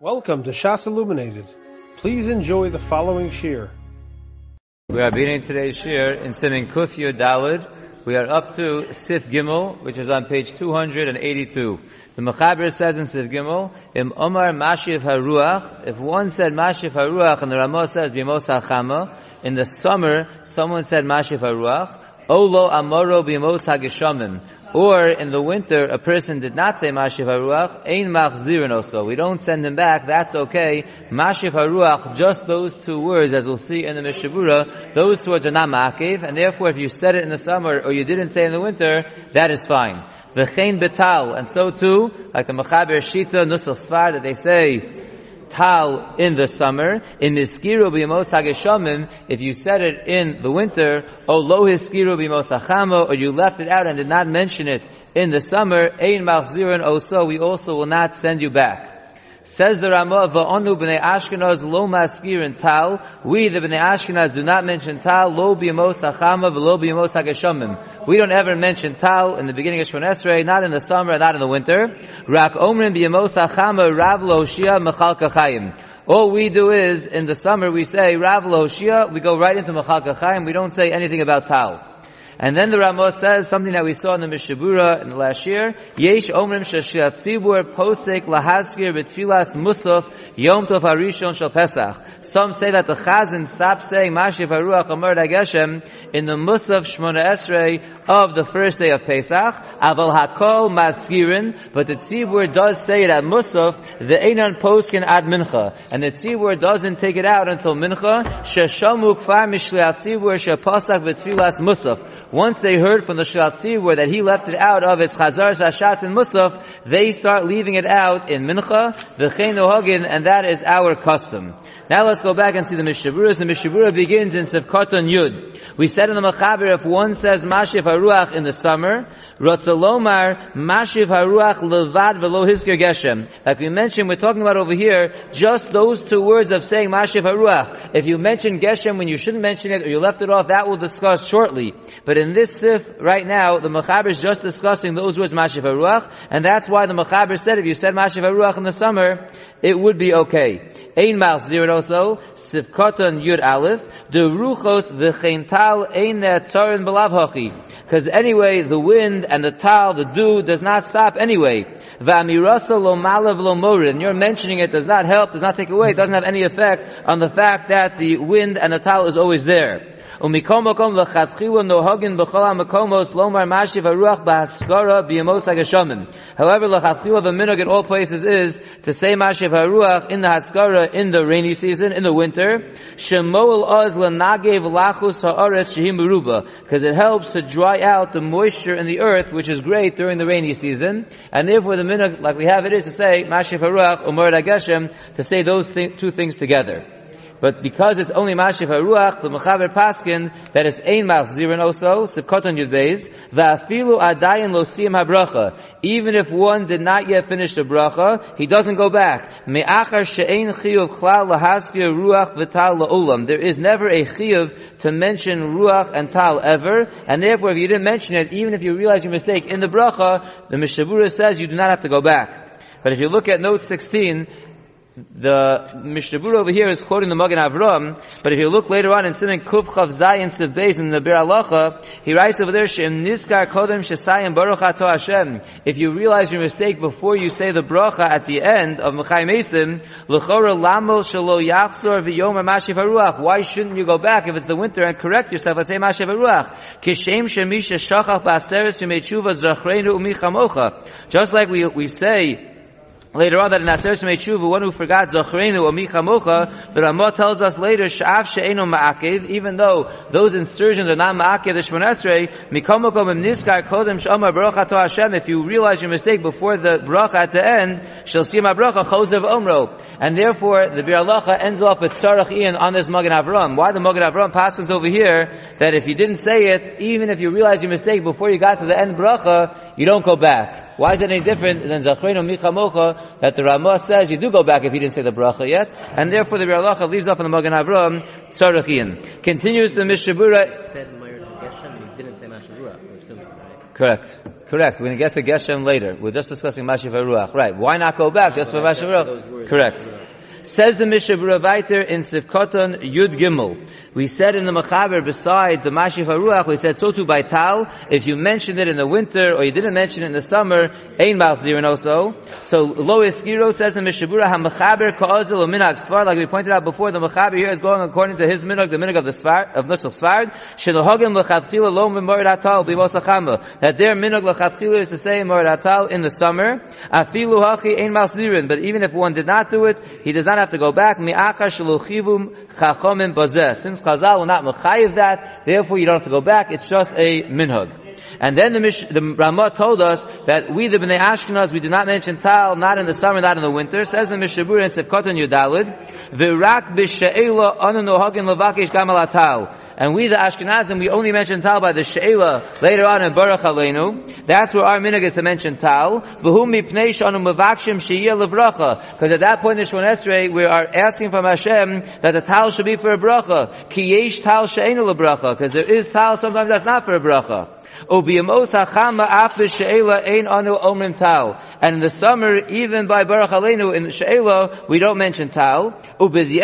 Welcome to Shas Illuminated. Please enjoy the following shir. We are beginning today's shir in Simin Kuf Yud Dalid. We are up to Sif Gimel, which is on page 282. The Mechaber says in Sif Gimel, Im Omar Mashiv Haruach, if one said Mashiv Haruach and the Ramah says Bimos HaChama, in the summer someone said Mashiv Haruach, Olo Amoro Bimos HaGeshamim, or in the winter, a person did not say Mashiv Haruach, Ein Machzirin also. We don't send him back, that's okay. Mashiv Haruach, just those two words, as we'll see in the Mishnah Berurah, those words are not Makiv, and therefore if you said it in the summer, or you didn't say in the winter, that is fine. V'chein betal, and so too, like the Mechaber Shita, Nusach Svar, that they say, tal in the summer, in niskiru b'yamos hageshamim, if you said it in the winter, o lo hiskiru b'yamos hachama, or you left it out and did not mention it in the summer, ein malzirin oso, we also will not send you back. Says the Ramah, Va'onu b'nei Ashkenaz lo maskirin tal. We, the b'nei Ashkenaz, do not mention tal, lo b'yamos hachama, v'lo b'yamos hageshamim. We don't ever mention tal in the beginning of Shemon Esrei, not in the summer, not in the winter. Rak omrim b'yamos hachama, rav lo shia mechal kachayim. All we do is, in the summer, we say, Rav lo shia, we go right into mechal kachayim, we don't say anything about tal. And then the Ramah says something that we saw in the Mishnah Berurah in the last year. Yesh omrim shashiat tzibur posek lahazkir betfilas musaf yom tov harishon shel Pesach. Some say that the Chazan stopped saying Mashiv Haruach Amar Dageshem in the Musaf Shmona Esrei of the first day of Pesach. Aval Hakol Maskirin, but the Tzibur does say it at Musaf, the Einan Poskin ad Mincha. And the Tzibur doesn't take it out until Mincha. Sheshamu Kfar Mishliat Tzibur Shepasak V'Tfilas Musaf. Once they heard from the Shatzibur that he left it out of his Chazar Shashatz and Musaf, they start leaving it out in Mincha, the Chen and that is our custom. Now let's go back and see the Mishaburas. The Mishnah Berurah begins in Sefkoton Yud. We said in the Machaber, if one says Mashif Haruach in the summer, Rotzalomar Mashiv Haruach Levad Velo Hisker Geshem. Like we mentioned, we're talking about over here, just those two words of saying Mashiv Haruach. If you mention Geshem when you shouldn't mention it, or you left it off, that we'll discuss shortly. But in this Sif, right now, the Machaber is just discussing those words Mashiv Haruach, and that's why the Machaber said if you said Mashiv Haruach in the summer, it would be okay. Ein Mal Zero also, Sivkoton Yud Aleph, the Ruchos V'cheintal Ein Tzarin Belav. Because anyway, the wind and the tal, the dew, does not stop anyway. V'amirasa lo malav lo morid. And you're mentioning it does not help, does not take away, it doesn't have any effect on the fact that the wind and the tal is always there. Umikom makom lechatchilu nohagin b'chol hamakomos lomar mashiv haruach b'haskara b'yamos hageshamim. However, lechatchilu the minog in all places is to say mashiv haruach in the haskara in the rainy season, in the winter. Shemoel oz lenagev lachus haaretz shehim. Because it helps to dry out the moisture in the earth, which is great during the rainy season. And therefore the minog, like we have it, is to say mashiv haruach umar to say those th- two things together. But because it's only Mashif HaRuach, the Mechaber Paskin, that it's Ein Mach Zirin also, Sivkoton Yud Beis, Va'afilu Adayin Lo HaBracha. Even if one did not yet finish the bracha, he doesn't go back. Me'achar she'ein chiyuv chlal lahaskir ruach v'tal la'olam. There is never a chiyuv to mention ruach and tal ever, and therefore if you didn't mention it, even if you realize your mistake in the bracha, the Mishnah Berurah says you do not have to go back. But if you look at note 16, the Mishnah over here is quoting the Magen Avram, but if you look later on in Simon Kuf Chav Zayin Siv in the Biur Halacha, he writes over there, Shem Niskar Kodem Shesayim Baruch Ato Hashem. If you realize your mistake before you say the bracha at the end of Mechai Mason, L'chora Lamo Shalo Yachzor V'Yom Mashiv Haruach. Why shouldn't you go back if it's the winter and correct yourself and say Mashiv Haruach? Kishem Shemisha Shachach Ba'aseres Yemei Tshuva Zachreinu Umichamocha. Just like we, we say, Later on, that in Aser Shemei Tshuva, one who forgot Zachrenu or Michamocha, the Ramah tells us later, Sha'af She'enu Ma'akev, even though those insertions are not Ma'akev the Shemon Esrei, Mikamokom Im Niskar Kodem Sh'omar Baruch Hashem, if you realize your mistake before the bracha at the end, Shel Siyam HaBracha Chosev Omro. And therefore, the Bir ends off with Tzarach Ian on this Magen Avram. Why the Magen Avram passes over here, that if you didn't say it, even if you realize your mistake before you got to the end bracha, you don't go back. Why is it any different than Zachrenu Michamocha that the Ramah says you do go back if you didn't say the bracha yet, and therefore the Biur Halacha leaves off in the Magen Avram Tzarachian. Continues the Mishnah Berurah. said Geshem you didn't say Mashavura, we're assuming, right? Correct. Correct. We're going to get to Geshem later. We're just discussing Mashiv Ruach. Right. Why not go back just for Mashiv Ruach? Correct. Says the Mishnah Berurah Viter in Sivkoton Yud Gimel. We said in the Machaber, besides the Mashif HaRuach, we said so too by Tal, if you mentioned it in the winter, or you didn't mention it in the summer, Ein Mal Zirin also. So, Lois Giro says in Mishnah Berurah, HaMachaber Ka'azil Minag Svar, like we pointed out before, the Machaber here is going according to his Minag, the Minag of the Svar, of Nushel Svard, Shenohogim L'chatchila Lo Memorid Atal, that their Minag L'chatchila is to say Morid Atal in the summer, Afilu Hachi Ein Mal Zirin, but even if one did not do it, he does not have to go back, Mi'acha Shaluchivum Chachomim Bazeh. Since Chazal not mechayiv that, therefore you don't have to go back, it's just a minhag. And then the, Mish, the Ramah told us that we, the Bnei Ashkenaz, we do not mention Tal, not in the summer, not in the winter. Says the Mishabur in Sefkot and Yudalid, V'rak b'she'ela anu nohagin levakish gamal Tal. And we, the Ashkenazim, we only mention Tal by the She'ela later on in Baruch Aleinu. That's where our minig is to mention Tal. V'hum mipnei shanu mevakshim she'iyah levracha. Because at that point in Shemon Esrei, we are asking from Hashem that the Tal should be for a bracha. Ki yesh Tal she'enu lebracha. Because there is Tal sometimes that's not for a bracha. And in the summer, even by Baruch Aleinu in She'ela, we don't mention Tal. But the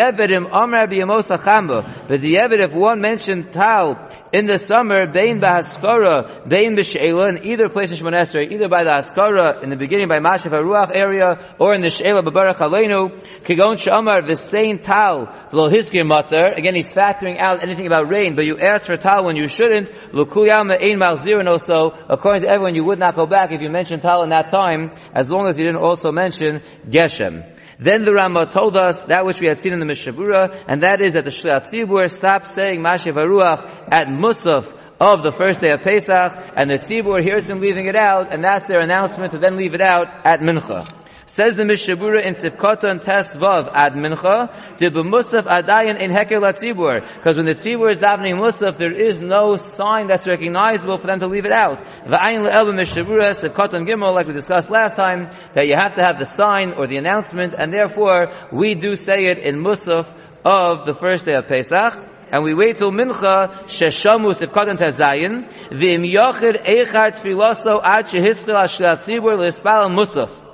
if one mentioned Tal in the summer, Bein Bahaskara, Bein B'She'ela, in either place in Shemon either by the Haskara, in the beginning by Mashaf HaRuach area, or in the She'ela by Baruch Aleinu, Kigon Shamar, V'Sein Tal, V'lo Hiskir Matar, again he's factoring out anything about rain, but you ask for Tal when you shouldn't, L'kuyam Ein Mal Zirin also, according to everyone, you would not go back if you mentioned Tal in that time, as long as you didn't also mention Geshem. Then the Rama told us that which we had seen in the Mishnah Berurah, and that is that the Shliat Tzibur stopped saying Mashiv Haruach at Musaf of the first day of Pesach, and the Tzibur hears him leaving it out, and that's their announcement to then leave it out at Mincha. Says the Mishnah Berurah in Sifkoton Test Vav ad Mincha, the B'musaf adayin in Heker Latzibur. Because when the Tzibur is davening Musaf, there is no sign that's recognizable for them to leave it out. The V'ayin le'el Mishnah Berurah, Sifkoton Gimel, like we discussed last time, that you have to have the sign or the announcement, and therefore we do say it in Musaf of the first day of Pesach and we wait till mincha sheshamu sifkatan tezayin v'im yochid echad tfiloso ad shehiskil ashlat tzibur l'espal musaf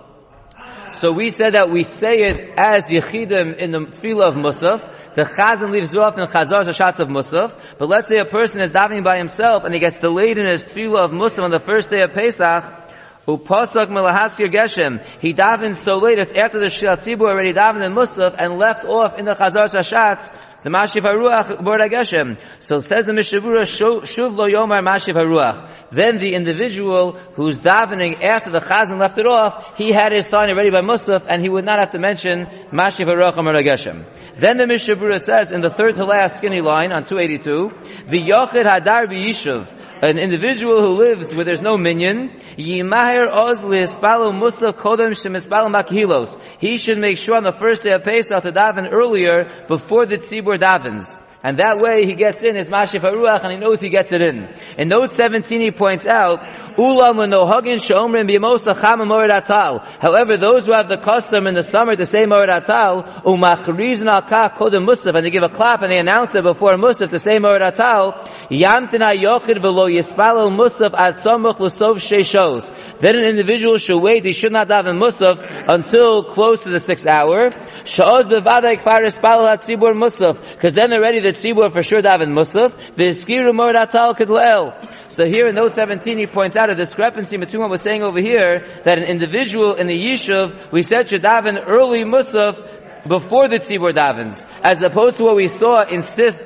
so we said that we say it as Yechidim in the Tefillah of Musaf. The Chazan leaves off in Chazar Zashatz of Musaf. But let's say a person is davening by himself and he gets delayed in his Tefillah of Musaf on the first day of Pesach. Upasak Melahaskir Geshem. He davened so late, it's after the Shilat Tzibur already davened in Musaf and left off in the Chazar Zashatz the Mashiv Haruach Bord. So says the Mishnah Berurah, Shuv Lo Yomar Mashiv Haruach. Then the individual who's davening after the Chazan left it off, he had his sign already by Musaf, and he would not have to mention Mashiv Haruach Bord Geshem. Then the Mishnah Berurah says in the third to last skinny line on 282, the Yochid Hadar B'Yishuv an individual who lives where there's no minion, Yimahir makihilos. He should make sure on the first day of Pesach to daven earlier before the tzibur davens. And that way he gets in his mashif haruach and he knows he gets it in. In note 17 he points out, However, those who have the custom in the summer to say Moed Atal, umachrizn al kach kodem musaf, and they give a clap and they announce it before musaf to say Moed Atal, yamtina. Then an individual should wait, he should not daven musaf until close to the sixth hour. Sha'oz bevadai kfar ispalo at tzibur musaf, because then already the tzibur for sure daven musaf, Moed Atal kidleel. So here in note 17 he points out a discrepancy between what we're saying over here, that an individual in the Yishuv, we said should daven early Musaf before the Tzibur davens, as opposed to what we saw in Sith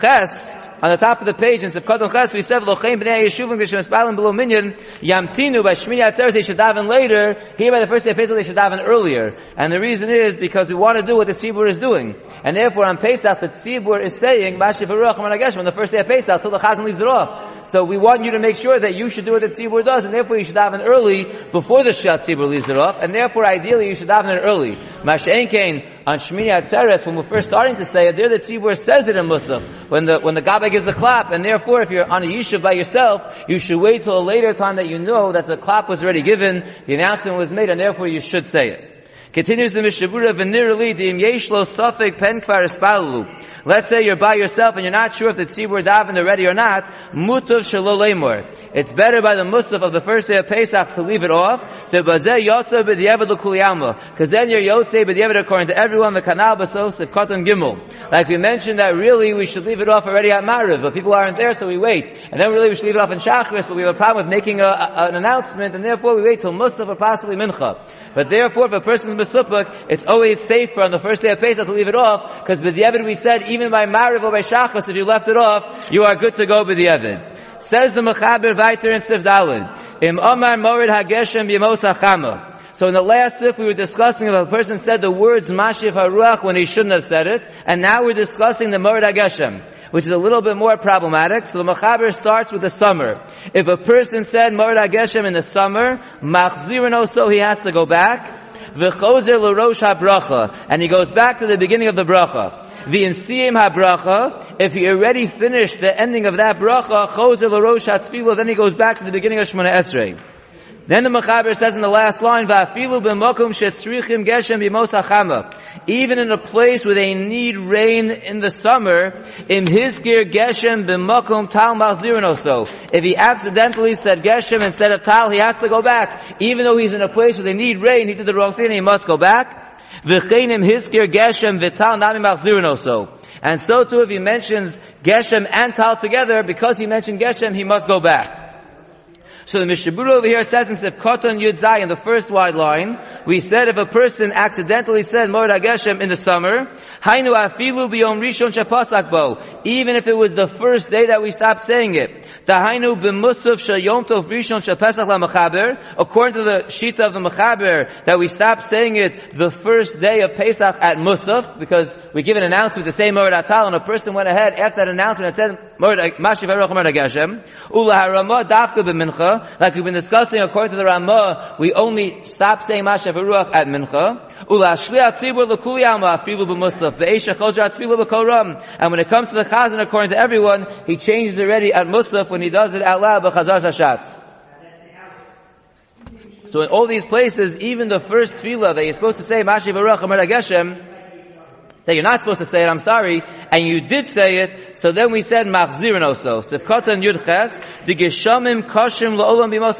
Ches, on the top of the page in Sefkat Ches, we said, Lochein b'nei yeshuvim b'shem espalim below minyan, yamtinu by Shmini Atzeres, they should daven later, here by the first day of Pesach, they should daven earlier. And the reason is because we want to do what the Tzibur is doing. And therefore on Pesach, the Tzibur is saying, Mashiv Aruach on the first day of Pesach, till the Chazan leaves it off. So we want you to make sure that you should do what the tzibur does, and therefore you should daven early before the shat tzibur leaves it off, and therefore ideally you should daven it early. Mash'en kain on Shmini Atzeres, when we're first starting to say it, there the tzibur says it in Musaf, when the, when the Gabbai gives a clap, and therefore if you're on a yishuv by yourself, you should wait till a later time that you know that the clap was already given, the announcement was made, and therefore you should say it. Continues the Mishnah Berurah Venirali Dim Yeshlo Safik Pen Kvar Espalalu. Let's say you're by yourself and you're not sure if the tzibur daven are ready or not. Mutav shalolemor. It's better by the musaf of the first day of Pesach to leave it off. The bazeh yotze b'diavad l'kuliyama. Because then you're yotze b'diavad according to everyone. The kanal basos of katan gimel. Like we mentioned that really we should leave it off already at Mariv, but people aren't there, so we wait. And then really we should leave it off in Shachris, but we have a problem with making a, a, an announcement, and therefore we wait till musaf or possibly mincha. But therefore, if a person's mesupuk, it's always safer on the first day of Pesach to leave it off, because b'diavad we said even by Mariv or by Shachris, if you left it off, you are good to go b'diavad. Says the Mechaber Viter in Sif Dalid, Im Omar Morid Hageshem Yemos. So in the last sif we were discussing if a person said the words Mashiv Haruach when he shouldn't have said it, and now we're discussing the Morid Hageshem which is a little bit more problematic. So the Machaber starts with the summer. If a person said Morid Hageshem in the summer, Machzirin also he has to go back. V'chozer l'rosh habracha, and he goes back to the beginning of the bracha. The insiyim habracha, if he already finished the ending of that bracha, chozer l'rosh hatfilah, then he goes back to the beginning of Shemona Esrei. Then the Mechaber says in the last line, "Va'afilu shetzrichim geshem b'mos achama." Even in a place where they need rain in the summer, in his gear geshem b'mokum tal malzirin also. If he accidentally said geshem instead of tal, he has to go back. Even though he's in a place where they need rain, he did the wrong thing, and he must go back. V'cheinim hizkir geshem v'tal nami malzirin also. And so too, if he mentions geshem and tal together, because he mentioned geshem, he must go back. So the Mishnah Berurah over here says in Sefkoton Yud Zay in the first wide line, we said if a person accidentally said Moed Geshem in the summer, Hainu Afilu Biyom Rishon Shapasak Bo, even if it was the first day that we stopped saying it. Dahainu shayom tov rishon shapesach la According to the shita of the mechaber, that we stop saying it the first day of Pesach at Musaf, because we give an announcement to say Moed Atal, and a person went ahead after that announcement and said uh, Mashiv Moed Hageshem. Ula dafka b'mincha, like we've been discussing, according to the Ramah, we only stop saying Mashiv Eruach at Mincha. And when it comes to the chazan, according to everyone, he changes already at Musaf when he does it out loud, b'chazar sashatz. So in all these places, even the first tefillah that you're supposed to say, Mashiv Baruch Amar that you're not supposed to say it, I'm sorry, and you did say it, so then we said Machzirin also. Sifkatan Yud Ches, the Geshamim Kashim La'olam B'mos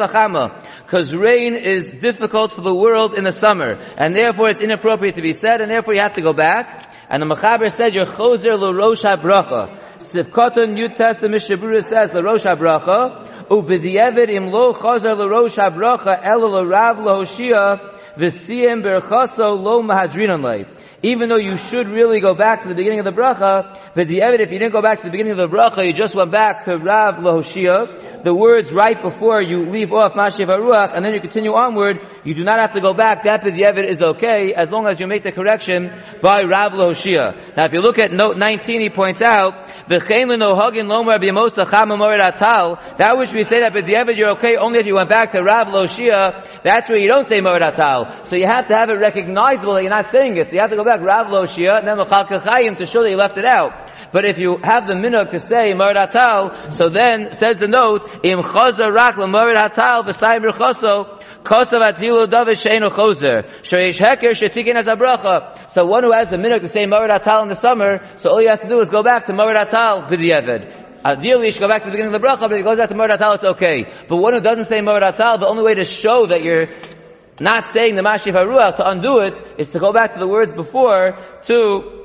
because rain is difficult for the world in the summer, and therefore it's inappropriate to be said, and therefore you have to go back. And the Mechaber said, your choser l'rosh ha-bracha. Sifkatan Yud Tes, the Mishnah Berurah says, l'rosh ha-bracha, u'b'di'evid im lo choser l'rosh ha-bracha, elo l'rav l'hoshia, v'siyem berchaso lo mahadrinon lei even though you should really go back to the beginning of the bracha, but the evidence, if you didn't go back to the beginning of the bracha, you just went back to Rav Lahoshia, the words right before you leave off Mashiv Haruach, and then you continue onward, you do not have to go back, that B'di'evet is okay, as long as you make the correction by Rav Lahoshia. Now if you look at note 19, he points out, that which we say that B'di'evet you're okay only if you went back to Rav Lahoshia, that's where you don't say Moed So you have to have it recognizable that you're not saying it. So you have to go back Rav Loshia and then Mechal Kachayim to show that you left it out. But if you have the minhag to say Moed Atal, so then says the note, Im Chazer Rak Moed Atal v'Sayim Rechoso, Kosav Atilu David Sheinu Choser. Shreish Heker Shetikin. So one who has the minhag to say Moed Atal in the summer, so all he has to do is go back to Moed Atal b'di'evid. Ideally, you should go back to the beginning of the bracha, but if he goes back to Moed Atal, it's okay. But one who doesn't say Moed Atal, the only way to show that you're not saying the Mashiv Haruach to undo it is to go back to the words before to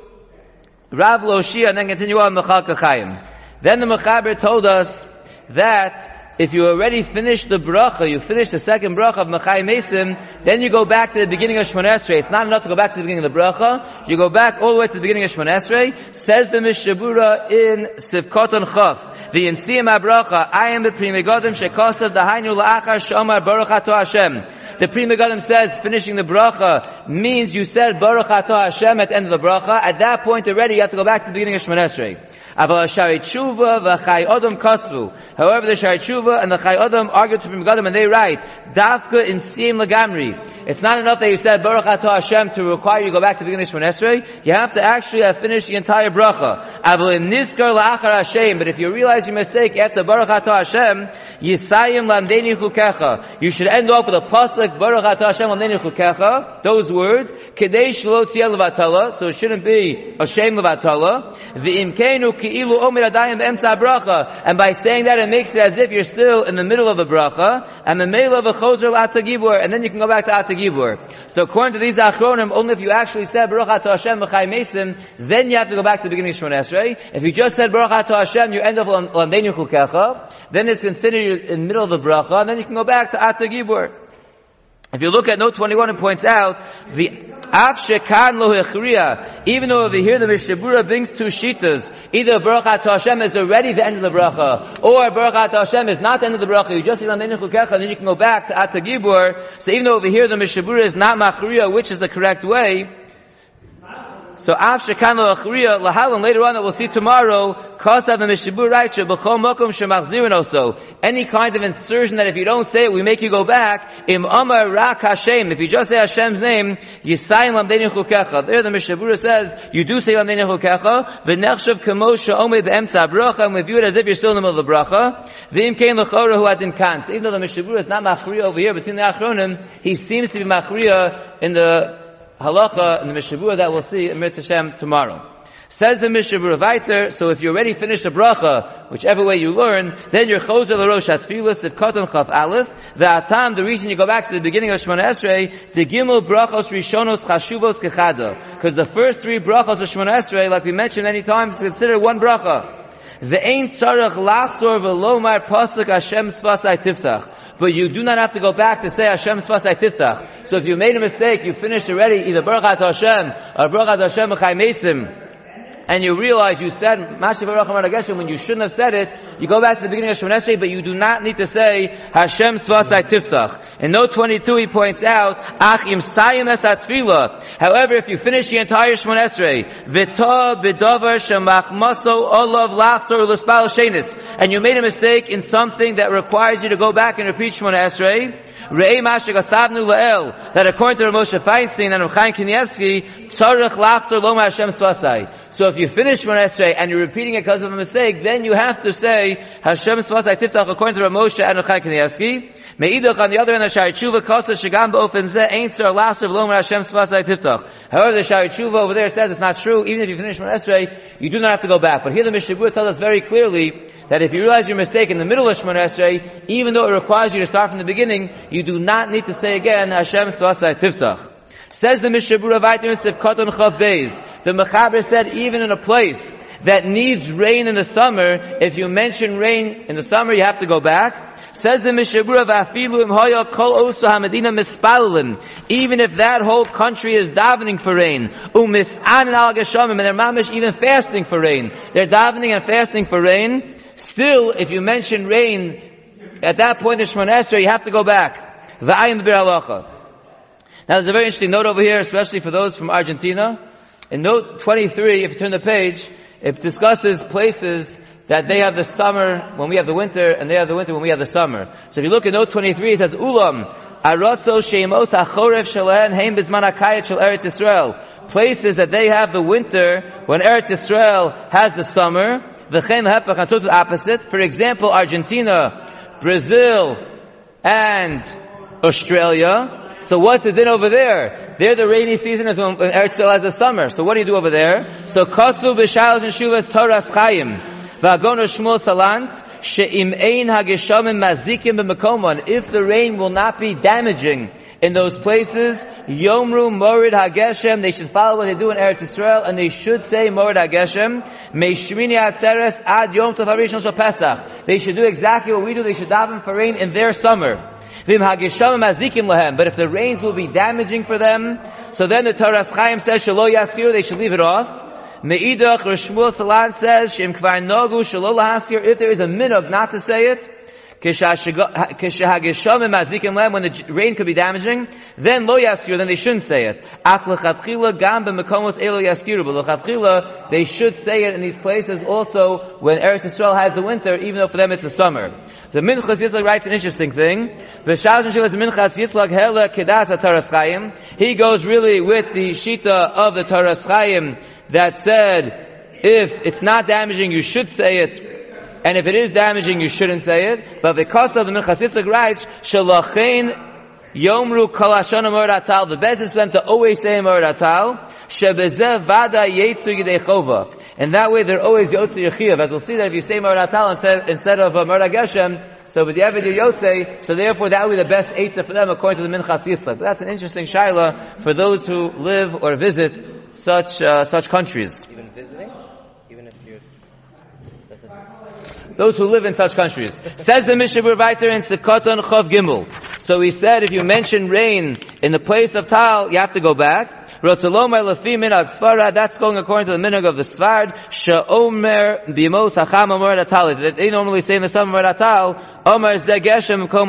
Rav Loshia and then continue on Mechal Kachayim. Then the Mechaber told us that if you already finished the bracha, you finished the second bracha of Mechai Mesim, then you go back to the beginning of Shemon Esrei. It's not enough to go back to the beginning of the bracha. You go back all the way to the beginning of Shemon Esrei. Says the Mishnah Berurah in Sivkoton Chaf. The Imsiyim HaBracha, I am the Pri Megadim Shekosav Dahainu La'achar Shomar Baruch Ato Hashem. The Pri Megadim says finishing the bracha means you said Baruch Atah Hashem at the end of the bracha. At that point already you have to go back to the beginning of Shemon. However, the Shari Tshuva and the Chai Odom argue to Megadim and they write, Dafka in Siyim Lagamri. It's not enough that you said Baruch Atah Hashem to require you go back to the beginning of Shemon. You have to actually have finished the entire bracha. But if you realize your mistake after Baruch Atah Hashem, Yisayim lamdeni chukecha. You should end off with a pasuk Baruch Atah Hashem chukecha. Those words. Kedei tziyah levatala. So it shouldn't be a shame levatala. V'imkenu ki'ilu omer adayim bracha. And by saying that, it makes it as if you're still in the middle of the bracha. And the middle of a choser l'atagibur. And then you can go back to atagibur. So according to these achronim, only if you actually said Baruch Atah Hashem then you have to go back to the beginning of Shemon If you just said Baruch Atah Hashem, you end up on lamdeni chukecha. Then it's considered in the middle of the bracha, and then you can go back to Atagibur. If you look at note 21, it points out the Af shekan lo. Even though over here the Mishnah Berurah brings two shitas, either Baruch Hashem is already the end of the bracha, or Baruch Hashem is not the end of the bracha. You just say Lamenu Chukecha, and then you can go back to Atagibur. So even though over here the Mishnah Berurah is not machriya, which is the correct way, so Av Shekan Achriya Lahalan later on that we'll see tomorrow, Kasav and Mishabur Raicha B'chol Mokum Shemachzirin also. Any kind of insertion that if you don't say it, we make you go back. Im Amar Rak Hashem. If you just say Hashem's name, Yisayin Lamdein Chukecha. There the Mishnah Berurah says, you do say Lamdein Chukecha, V'nechshav Kamosha Omei Be'emtza Bracha, and we view it as if you're still in the middle of the Bracha. V'im Kein L'chora Hu Adin Kant. Even though the Mishnah Berurah is not Machriya over here, between the Achronim, he seems to be Machriya in the halacha in the Mishnah Berurah that we'll see in Mitzvah tomorrow. Says the Mishnah Berurah Viter, so if you already finished a bracha, whichever way you learn, then you're l'rosh atfilas if katan chaf aleph, the atam, the reason you go back to the beginning of Shemona Esrei, the gimel brachos rishonos chashuvos kechada. Because the first three brachos of Shemona Esrei, like we mentioned many times, is considered one bracha. The ain't tzarech lachzor v'lomar pasuk Hashem svasai tiftach but you do not have to go back to say Hashem Svasai Tiftach. So if you made a mistake, you finished already either Baruch Hashem or Baruch Hashem Chai Mesim, and you realize you said Geshem when you shouldn't have said it, you go back to the beginning of Shemon Esrei, but you do not need to say Hashem Svasai Tiftach. In note 22 he points out, Ach im Sayim es However, if you finish the entire Shemon Esrei, Vita Shemach Maso Olav Lachzor L'Spal Shenis, and you made a mistake in something that requires you to go back and repeat Shemon Esrei, Re'ei Mashik Asavnu La'el, that according to Moshe Feinstein and Chaim Kanievsky, Tzarech Lachzor Loma Hashem Svasai. So if you finish Esrei and you're repeating it because of a mistake, then you have to say Hashem Svasai Tiftach according to Moshe and Chaim Kanievsky. Meidach on the other the Shari Tshuva Kosa Shagam B'ofen Zeh Ain't Tzar V'lomer Hashem Svasai Tiftach. However, the Shari Tshuva over there says it's not true. Even if you finish Esrei, you do not have to go back. But here the Mishabur tells us very clearly that if you realize your mistake in the middle of Shemon Esrei, even though it requires you to start from the beginning, you do not need to say again Hashem Svasai Tiftach. Says the Mishnah Berurah Vaitim of Koton Chav Beis. The Mechaber said even in a place that needs rain in the summer, if you mention rain in the summer, you have to go back. Says the Mishnah Berurah Vafilu Im Hoya Kol Osa Hamadina Mispalalim. Even if that whole country is davening for rain, Umis'an Al Geshamim, and they're mamish even fasting for rain. They're davening and fasting for rain. Still, if you mention rain, at that point in Shemon Esrei, you have to go back. Now there's a very interesting note over here, especially for those from Argentina. In note 23, if you turn the page, it discusses places that they have the summer when we have the winter, and they have the winter when we have the summer. So if you look at note 23, it says, Ulam, Arotzo Shemos HaChorev Shalen Heim Bizman HaKayet Shel Eretz Yisrael. Places that they have the winter when Eretz Yisrael has the summer. V'chein hepach, and so to the opposite. For example, Argentina, Brazil, and Australia. So what's the din over there? There the rainy season is when, Eretz Yisrael has the summer. So what do you do over there? So Kosu b'shalos and shuvas Torahs Chaim. V'agon Shmuel Salant. She'im ein hageshamim mazikim b'mekomon. If the rain will not be damaging in those places, Yomru Morid Hageshem, they should follow what they do in Eretz Yisrael, and they should say Morid Hageshem, Meishmini Atzeres Ad Yom Tov Shal Pesach. They should do exactly what we do, they should daven for rain in their summer. But if the rains will be damaging for them, so then the Torah Chaim says shelo yaskir, they should leave it off. Meidach Rishmuel Salant says shem kvar nogu shelo lahaskir. If there is a minhag not to say it, when the rain could be damaging, then lo yaskir, then they shouldn't say it. Gam but they should say it in these places also when Eretz Yisrael has the winter, even though for them it's the summer. The Minchas Yitzchak writes an interesting thing. He goes really with the Shita of the Taras Chaim that said, If it's not damaging, you should say it. And if it is damaging, you shouldn't say it. But because of the Yitzchak writes, Shalachein Yomru. The best is for them to always say Moratal. Shebezeh Vada Yidei And that way they're always Yotze Yechiyav. As we'll see that if you say Moratal instead, instead of uh, Geshem, so with the Eved Yotze, so therefore that would be the best Eitzah for them according to the Minchas Yitzchak. That's an interesting shaila for those who live or visit such, uh, such countries. Even visiting? Those who live in such countries. Says the Mishnah Writer in Sivkoton Chov Gimel. So he said if you mention rain in the place of Tal, you have to go back. That's going according to the minhag of the amor atal. They normally say in the summer atal,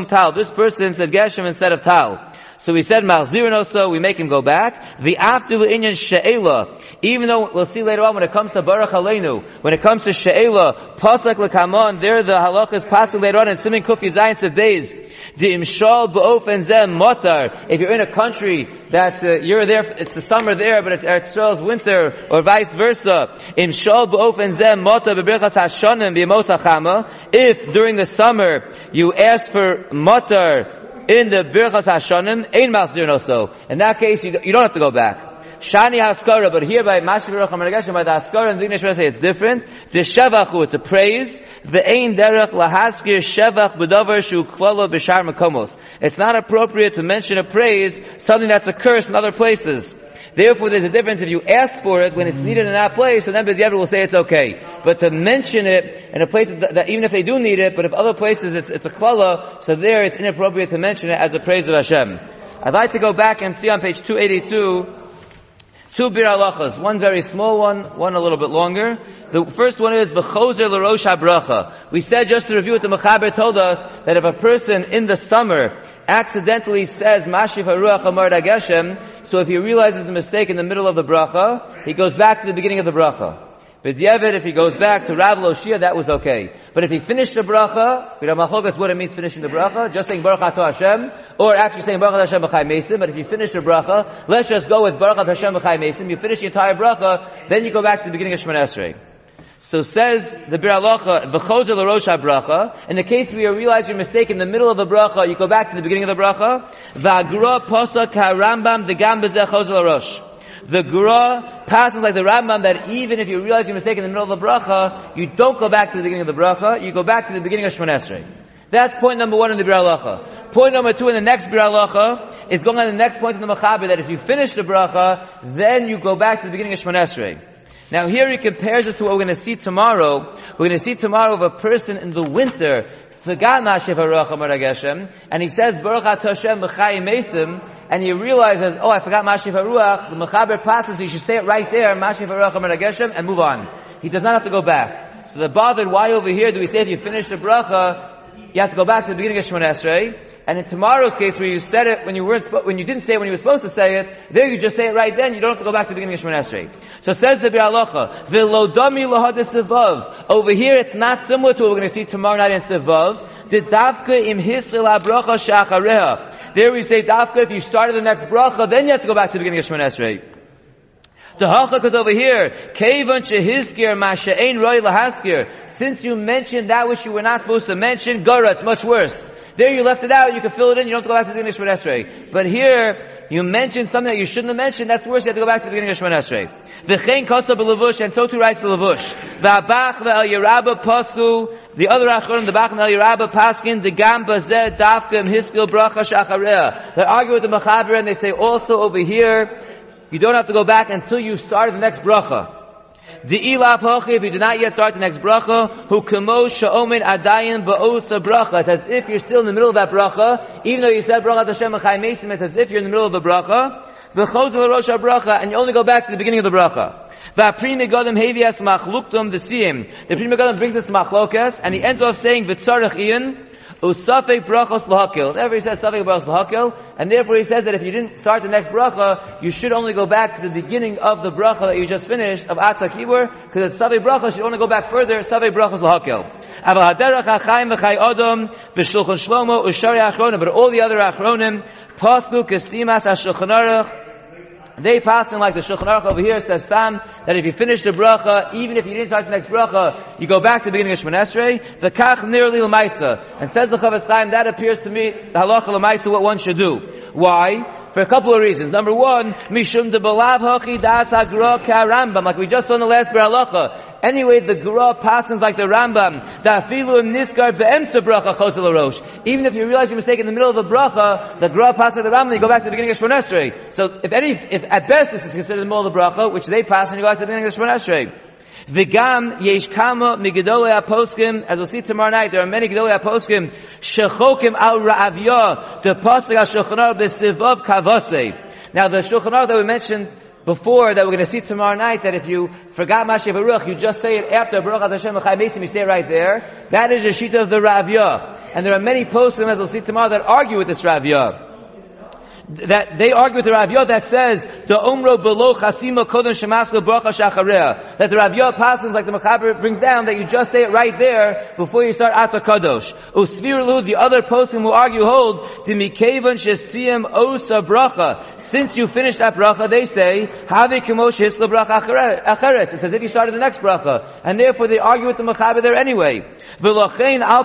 tal. This person said geshem instead of tal. So we said Malzirin also, we make him go back. The after the inyan she'ela, even though we'll see later on when it comes to Baruch Aleinu, when it comes to she'ela, Pasak lekamon, there the halachas passing later on in Simin Kufi Zayin Sebeis. The imshal ba'ofen zem motar. If you're in a country that uh, you're there, it's the summer there, but it's Eretz winter, or vice versa. Imshal ba'ofen zem motar bebrichas hashonim b'yemos If during the summer you ask for motar in the Birchas Hashanim, Ein Masir also. In that case, you, you don't have to go back. Shani Haskara, but here by Mashi Baruch by the Haskara and the say it's different. The Shevachu, it's a praise. The Ein Derech Lahaskir Shevach B'davar Shu Klolo B'shar Makomos. It's not appropriate to mention a praise, something that's a curse in other places. Therefore, there's a difference if you ask for it when it's needed in that place, and then the will say it's okay. But to mention it in a place that, that, even if they do need it, but if other places it's, it's a klala, so there it's inappropriate to mention it as a praise of Hashem. I'd like to go back and see on page 282 two bir halachas, one very small one, one a little bit longer. The first one is v'chozer l'rosh habracha. We said just to review what the Mechaber told us that if a person in the summer accidentally says Mashif Haruach Amar Dageshem, so if he realizes a mistake in the middle of the bracha, he goes back to the beginning of the bracha. But Yevid, if he goes back to Rav Loshia, that was okay. But if he finished the bracha, we machogas what it means finishing the bracha, just saying Baruch Ato Hashem, or actually saying Baruch Hashem B'chai Mesim, but if you finish the bracha, let's just go with Baruch Hashem B'chai Mesim, you finish the entire bracha, then you go back to the beginning of Shemon Esrei. So says the Biur Halacha, V'chozer l'rosh bracha. In the case where you realize your mistake in the middle of the bracha, you go back to the beginning of the bracha. V'agra posa ka'rambam degam b'zeh chozer l'rosh. The Gra passes like the Rambam that even if you realize your mistake in the middle of the bracha, you don't go back to the beginning of the bracha, you go back to the beginning of shemoneshrei. That's point number one in the Biur Halacha. Point number two in the next Biur Halacha is going on the next point in the Machaber that if you finish the bracha, then you go back to the beginning of Shemon Esrei. Now here he compares this to what we're going to see tomorrow. We're going to see tomorrow of a person in the winter forgot Mashiv and he says Baruch Hashem B'chayim Mesim, and he realizes, oh, I forgot Mashiv Haruach. The Mechaber passes, he should say it right there, Mashiv Haruach and move on. He does not have to go back. So the bothered, why over here do we say if you finish the bracha, you have to go back to the beginning of Shemon Esrei? And in tomorrow's case, where you said it when you weren't, when you didn't say it when you were supposed to say it, there you just say it right then. You don't have to go back to the beginning of Shemon Esrei. So says the Biur Halacha, "V'lodami lahadis Over here, it's not similar to what we're going to see tomorrow night in Sivav. The dafka im hisril abracha shachareha. There we say dafka. If you started the next bracha, then you have to go back to the beginning of Shemon Esrei. The hachak is over here. Kevan shehizkir masha'ein roi lahaskir. Since you mentioned that which you were not supposed to mention, gara, it's much worse. There you left it out, you can fill it in, you don't have to go back to the beginning of Shemon Esrei. But here, you mentioned something that you shouldn't have mentioned, that's worse, you have to go back to the beginning of Shemon Esrei. V'chein kosa b'levush, and so too writes the levush. V'abach v'el yerabba pasku, the other achronim, the bach and el paskin, the gam bazeh dafkim hiskil bracha shachareh. They argue with the machaber and they say also over here, you don't have to go back until you start the next bracha. The ilaf hochi, if you do not yet start the next bracha, who kamo sha'omen adayin ba'osa bracha. It's as if you're still in the middle of that bracha, even though you said bracha Hashem Chai Mesim, it's as if you're in the middle of the bracha. V'chozel rosh bracha, and you only go back to the beginning of the bracha. V'apri megadim hevias machluktum v'siyim. The Pri Megadim brings us machlokas, and he ends off saying v'tzarech iyan, Usafek brachos lahakil. Whenever he says safek brachos lahakil, and therefore he says that if you didn't start the next bracha, you should only go back to the beginning of the bracha that you just finished of Atta Kibur, because it's safek bracha, should only go back further, safek brachos lahakil. But all the other achronim, pasku kestimas ha They passing like the Shulchan Aruch over here says Sam that if you finish the bracha, even if you didn't start the next bracha, you go back to the beginning of Shemon Esrei. The kach nearly l'maisa, and says the Chofetz Chaim that appears to me the halacha l'maisa what one should do. Why? For a couple of reasons. Number one, mishum de belav hachi das hagra Rambam, like we just saw in the last halacha. Anyway, the Gra passes like the Rambam. That afilu niskar be'emtza bracha chosel rosh. Even if you realize your mistake in the middle of a bracha, the Gra passes like the Rambam, you go back to the beginning of Shemon Esrei. So if any, if at best this is considered the middle of the bracha, which they pass and you go back to the beginning of Shemon Esrei. V'gam yesh kama migdolei aposkim, as we'll see tomorrow night, there are many gedolei aposkim, shechokim al ra'avya, the pasuk al-shulchan b'sivav kavasei. Now the shulchan that we mentioned before that we're going to see tomorrow night that if you forgot Mashiach Baruch, you just say it after Baruch Hashem Mesim, you say it right there. That is the shita of the Ravya. And there are many posts, as we'll see tomorrow, that argue with this Ravya that they argue with the Rav that says the Umro below Chasima Kodem Shemaska Bracha Shacharia. That the Rav passes like the Mechaber brings down that you just say it right there before you start Atzah Kadosh. Usvirlu, the other posting who argue hold the Mikevan Shesiyim Osa Bracha. Since you finished that bracha, they say Have Kimosh Hisla Bracha Acheres. It's as if you started the next bracha, and therefore they argue with the Mechaber there anyway. Al.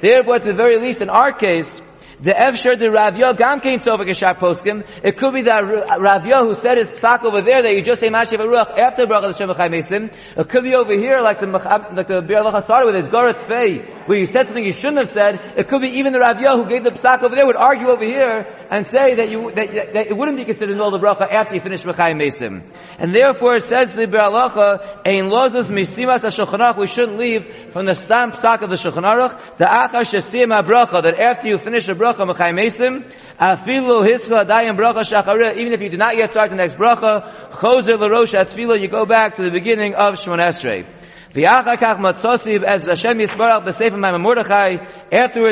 Therefore, at the very least, in our case. The Evshar, the Ravya, Gam Kain Sovak Eshar Poskim. It could be that Ravya who said his psak over there that you just say Mashiach Ruach after Baruch Hashem Chai Mesim. It could be over here like the um, like the Bir Allah started with his Gorat Tvei, where you said something you shouldn't have said. It could be even the Ravya who gave the psak over there would argue over here and say that you that, that it wouldn't be considered all the bracha after you finish Chai Mesim. And therefore it says the Bir Allah, Ein Lozos Mistimas HaShulchan we shouldn't leave from the stamp psak of the Shulchan Aruch, the Achar Shesim HaBracha, that after you finish the bracha bracha adayim bracha even if you do not yet start the next bracha, chozer l'rosh atfilo, you go back to the beginning of Shemon Esrei. Afterwards,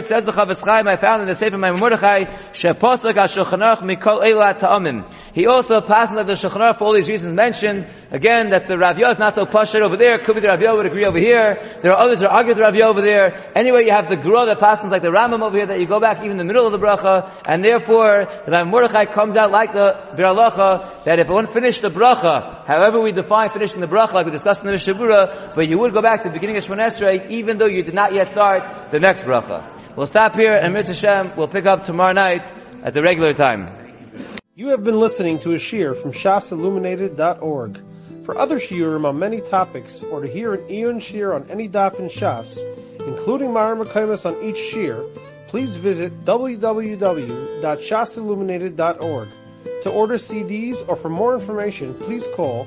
says the Chofetz Chaim, I found in the Sefer Maimon Mordechai, sheposach ha-shulchan mikol eilat ta'amim. He also passed like the Shulchan for all these reasons mentioned. Again, that the Raviyah is not so pashut over there. Could be the Raviyah would agree over here. There are others that argue with the Raviyah over there. Anyway, you have the Gura that passes like the Rambam over here that you go back even in the middle of the bracha. And therefore, the Maimon Mordechai comes out like the Biur Halacha that if one finished the bracha, however we define finishing the bracha, like we discussed in the Mishnah Berurah, but you would go back to the beginning of Shemon Esrei, even though you did not yet start the next bracha. We'll stop here, and Mitzvah Hashem, we'll pick up tomorrow night at the regular time. You have been listening to a shiur from shasilluminated.org. For other shiurim on many topics, or to hear an Eon shiur on any daf in Shas, including Mareh Mekomos on each shiur, please visit www.shasilluminated.org. To order CDs or for more information, please call